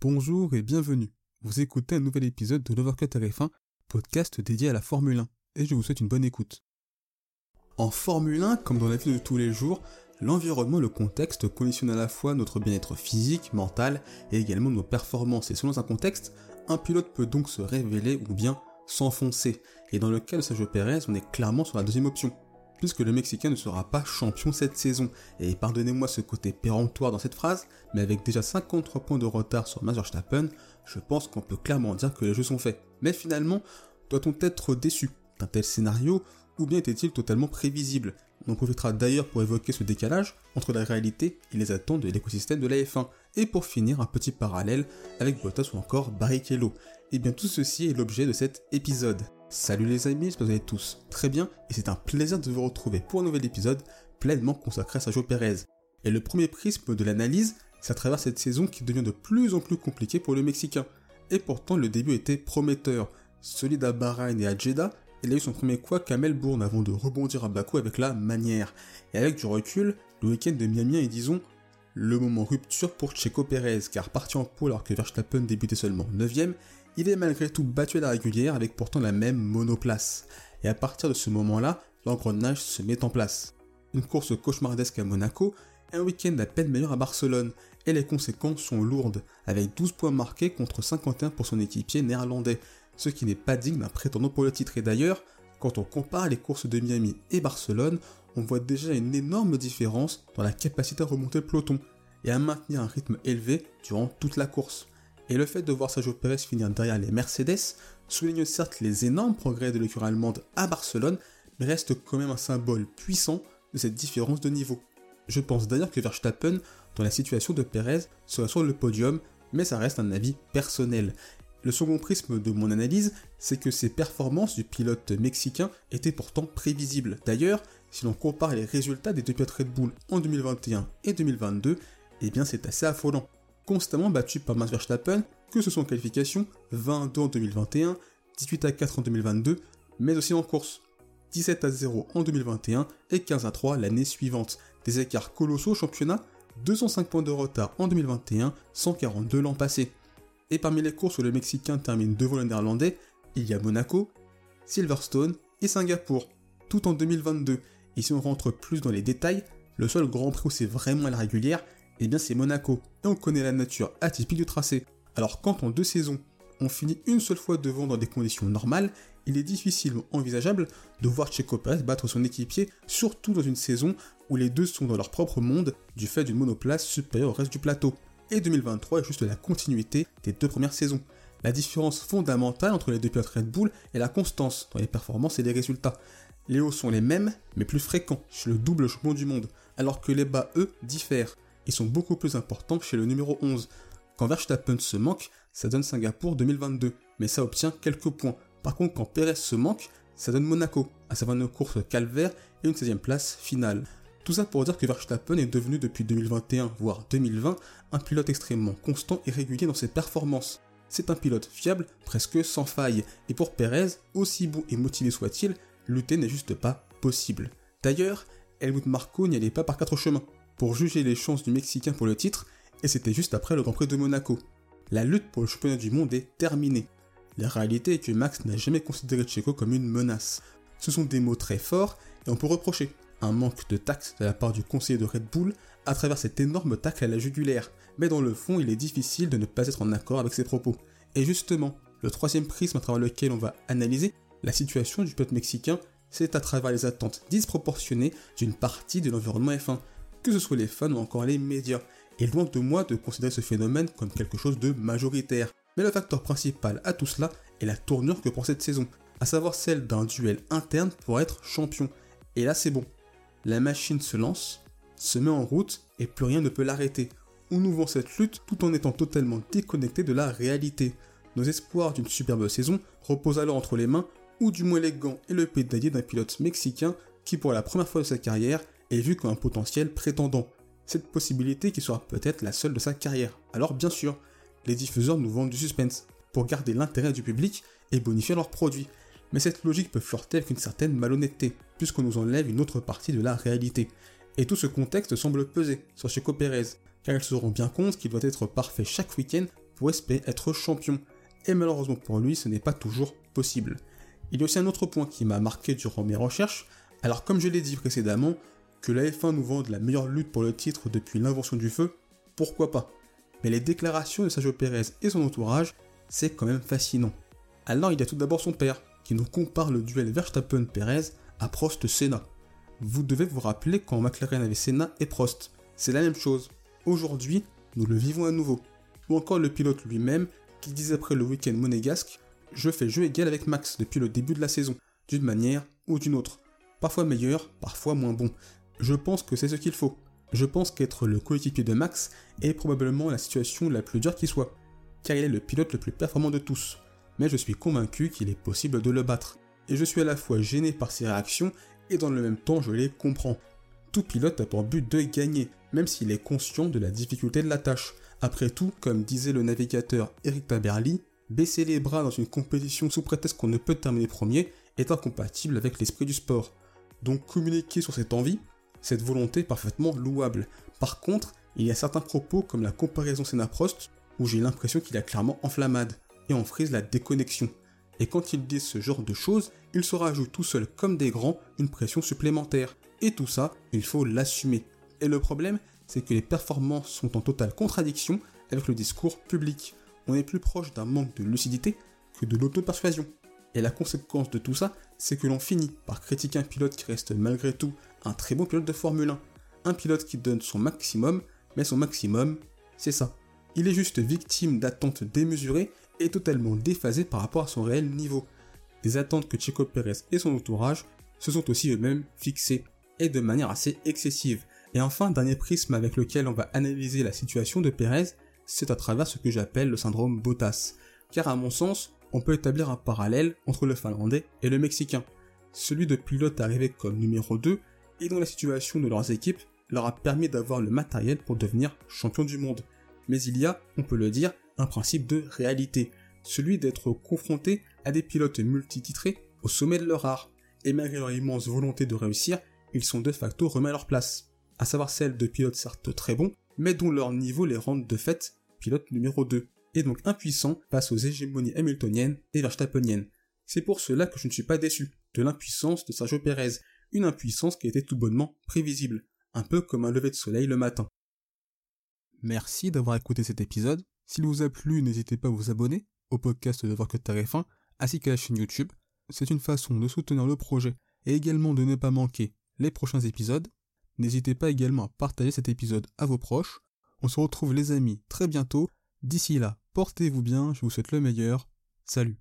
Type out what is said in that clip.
Bonjour et bienvenue. Vous écoutez un nouvel épisode de l'Overcut RF1, podcast dédié à la Formule 1, et je vous souhaite une bonne écoute. En Formule 1, comme dans la vie de tous les jours, l'environnement et le contexte conditionnent à la fois notre bien-être physique, mental et également nos performances. Et selon un contexte, un pilote peut donc se révéler ou bien s'enfoncer. Et dans le cas de Sergio Perez, on est clairement sur la deuxième option puisque le Mexicain ne sera pas champion cette saison. Et pardonnez-moi ce côté péremptoire dans cette phrase, mais avec déjà 53 points de retard sur Max Verstappen, je pense qu'on peut clairement dire que les jeux sont faits. Mais finalement, doit-on être déçu d'un tel scénario, ou bien était-il totalement prévisible? On profitera d'ailleurs pour évoquer ce décalage entre la réalité et les attentes de l'écosystème de la F1, et pour finir un petit parallèle avec Bottas ou encore Barrichello. Et bien tout ceci est l'objet de cet épisode. Salut les amis, j'espère vous allez tous très bien et c'est un plaisir de vous retrouver pour un nouvel épisode pleinement consacré à Sergio Perez. Et le premier prisme de l'analyse, c'est à travers cette saison qui devient de plus en plus compliquée pour le Mexicain. Et pourtant le début était prometteur. Solide à Bahreïn et à Jeddah, il a eu son premier quoi à Melbourne avant de rebondir à Bakou avec la manière. Et avec du recul, le week-end de Miami est disons le moment rupture pour Checo Perez, car parti en pôle alors que Verstappen débutait seulement 9ème, il est malgré tout battu à la régulière avec pourtant la même monoplace. Et à partir de ce moment-là, l'engrenage se met en place. Une course cauchemardesque à Monaco, un week-end à peine meilleur à Barcelone, et les conséquences sont lourdes, avec 12 points marqués contre 51 pour son équipier néerlandais, ce qui n'est pas digne d'un prétendant pour le titre. Et d'ailleurs, quand on compare les courses de Miami et Barcelone, on voit déjà une énorme différence dans la capacité à remonter le peloton et à maintenir un rythme élevé durant toute la course. Et le fait de voir Sergio Perez finir derrière les Mercedes souligne certes les énormes progrès de l'écurie allemande à Barcelone, mais reste quand même un symbole puissant de cette différence de niveau. Je pense d'ailleurs que Verstappen, dans la situation de Perez, sera sur le podium, mais ça reste un avis personnel. Le second prisme de mon analyse, c'est que ces performances du pilote mexicain étaient pourtant prévisibles. D'ailleurs, si l'on compare les résultats des deux pilotes Red Bull en 2021 et 2022, eh bien c'est assez affolant constamment battu par Max Verstappen, que ce soit en qualification, 22 en 2021, 18 à 4 en 2022, mais aussi en course. 17 à 0 en 2021 et 15 à 3 l'année suivante. Des écarts colossaux au championnat, 205 points de retard en 2021, 142 l'an passé. Et parmi les courses où le Mexicain termine devant le Néerlandais, il y a Monaco, Silverstone et Singapour, tout en 2022. Et si on rentre plus dans les détails, le seul Grand Prix où c'est vraiment à la régulière, eh bien c'est Monaco, et on connaît la nature atypique du tracé. Alors quand en deux saisons, on finit une seule fois devant dans des conditions normales, il est difficilement envisageable de voir Checo Perez battre son équipier, surtout dans une saison où les deux sont dans leur propre monde du fait d'une monoplace supérieure au reste du plateau. Et 2023 est juste la continuité des deux premières saisons. La différence fondamentale entre les deux pilotes Red Bull est la constance dans les performances et les résultats. Les hauts sont les mêmes, mais plus fréquents chez le double champion du monde, alors que les bas, eux, diffèrent ils sont beaucoup plus importants chez le numéro 11. Quand Verstappen se manque, ça donne Singapour 2022, mais ça obtient quelques points. Par contre, quand Perez se manque, ça donne Monaco, à savoir une course calvaire et une 16 e place finale. Tout ça pour dire que Verstappen est devenu depuis 2021, voire 2020, un pilote extrêmement constant et régulier dans ses performances. C'est un pilote fiable, presque sans faille, et pour Perez, aussi bon et motivé soit-il, lutter n'est juste pas possible. D'ailleurs, Helmut Marko n'y allait pas par quatre chemins pour juger les chances du Mexicain pour le titre, et c'était juste après le Grand Prix de Monaco. La lutte pour le championnat du monde est terminée. La réalité est que Max n'a jamais considéré Checo comme une menace. Ce sont des mots très forts, et on peut reprocher un manque de tact de la part du conseiller de Red Bull à travers cet énorme tacle à la jugulaire, mais dans le fond il est difficile de ne pas être en accord avec ses propos. Et justement, le troisième prisme à travers lequel on va analyser la situation du peuple mexicain, c'est à travers les attentes disproportionnées d'une partie de l'environnement F1, que ce soit les fans ou encore les médias. Et loin de moi de considérer ce phénomène comme quelque chose de majoritaire. Mais le facteur principal à tout cela est la tournure que prend cette saison, à savoir celle d'un duel interne pour être champion. Et là c'est bon. La machine se lance, se met en route et plus rien ne peut l'arrêter. On nous vend cette lutte tout en étant totalement déconnecté de la réalité. Nos espoirs d'une superbe saison reposent alors entre les mains, ou du moins les gants et le pédalier d'un pilote mexicain qui pour la première fois de sa carrière est vu comme un potentiel prétendant. Cette possibilité qui sera peut-être la seule de sa carrière. Alors bien sûr, les diffuseurs nous vendent du suspense pour garder l'intérêt du public et bonifier leurs produits. Mais cette logique peut flirter avec une certaine malhonnêteté, puisqu'on nous enlève une autre partie de la réalité. Et tout ce contexte semble peser sur Checo Pérez, car ils se rendent bien compte qu'il doit être parfait chaque week-end pour espérer être champion. Et malheureusement pour lui, ce n'est pas toujours possible. Il y a aussi un autre point qui m'a marqué durant mes recherches. Alors comme je l'ai dit précédemment, que la F1 nous vende la meilleure lutte pour le titre depuis l'invention du feu, pourquoi pas? Mais les déclarations de Sergio Pérez et son entourage, c'est quand même fascinant. Alors il y a tout d'abord son père, qui nous compare le duel Verstappen-Pérez à Prost-Senna. Vous devez vous rappeler quand McLaren avait Senna et Prost. C'est la même chose. Aujourd'hui, nous le vivons à nouveau. Ou encore le pilote lui-même qui disait après le week-end monégasque Je fais jeu égal avec Max depuis le début de la saison, d'une manière ou d'une autre. Parfois meilleur, parfois moins bon. Je pense que c'est ce qu'il faut. Je pense qu'être le coéquipier de Max est probablement la situation la plus dure qui soit, car il est le pilote le plus performant de tous. Mais je suis convaincu qu'il est possible de le battre. Et je suis à la fois gêné par ses réactions et dans le même temps je les comprends. Tout pilote a pour but de gagner, même s'il est conscient de la difficulté de la tâche. Après tout, comme disait le navigateur Eric Taberly, baisser les bras dans une compétition sous prétexte qu'on ne peut terminer premier est incompatible avec l'esprit du sport. Donc communiquer sur cette envie, cette volonté parfaitement louable. Par contre, il y a certains propos comme la comparaison Senna-Prost où j'ai l'impression qu'il a clairement enflammade et en frise la déconnexion. Et quand il dit ce genre de choses, il se rajoute tout seul comme des grands une pression supplémentaire. Et tout ça, il faut l'assumer. Et le problème, c'est que les performances sont en totale contradiction avec le discours public. On est plus proche d'un manque de lucidité que de l'auto-persuasion. Et la conséquence de tout ça, c'est que l'on finit par critiquer un pilote qui reste malgré tout un très bon pilote de Formule 1. Un pilote qui donne son maximum, mais son maximum, c'est ça. Il est juste victime d'attentes démesurées et totalement déphasé par rapport à son réel niveau. Des attentes que Chico Pérez et son entourage se sont aussi eux-mêmes fixées, et de manière assez excessive. Et enfin, dernier prisme avec lequel on va analyser la situation de Pérez, c'est à travers ce que j'appelle le syndrome Bottas. Car à mon sens, on peut établir un parallèle entre le Finlandais et le Mexicain. Celui de pilote arrivé comme numéro 2 et dont la situation de leurs équipes leur a permis d'avoir le matériel pour devenir champion du monde. Mais il y a, on peut le dire, un principe de réalité, celui d'être confronté à des pilotes multititrés au sommet de leur art, et malgré leur immense volonté de réussir, ils sont de facto remis à leur place, à savoir celle de pilotes certes très bons, mais dont leur niveau les rend de fait pilote numéro 2, et donc impuissants face aux hégémonies hamiltoniennes et verstappeniennes. C'est pour cela que je ne suis pas déçu de l'impuissance de Sergio Pérez, une impuissance qui était tout bonnement prévisible, un peu comme un lever de soleil le matin. Merci d'avoir écouté cet épisode. S'il vous a plu, n'hésitez pas à vous abonner au podcast de Voir que F1 ainsi qu'à la chaîne YouTube. C'est une façon de soutenir le projet et également de ne pas manquer les prochains épisodes. N'hésitez pas également à partager cet épisode à vos proches. On se retrouve les amis très bientôt. D'ici là, portez-vous bien, je vous souhaite le meilleur. Salut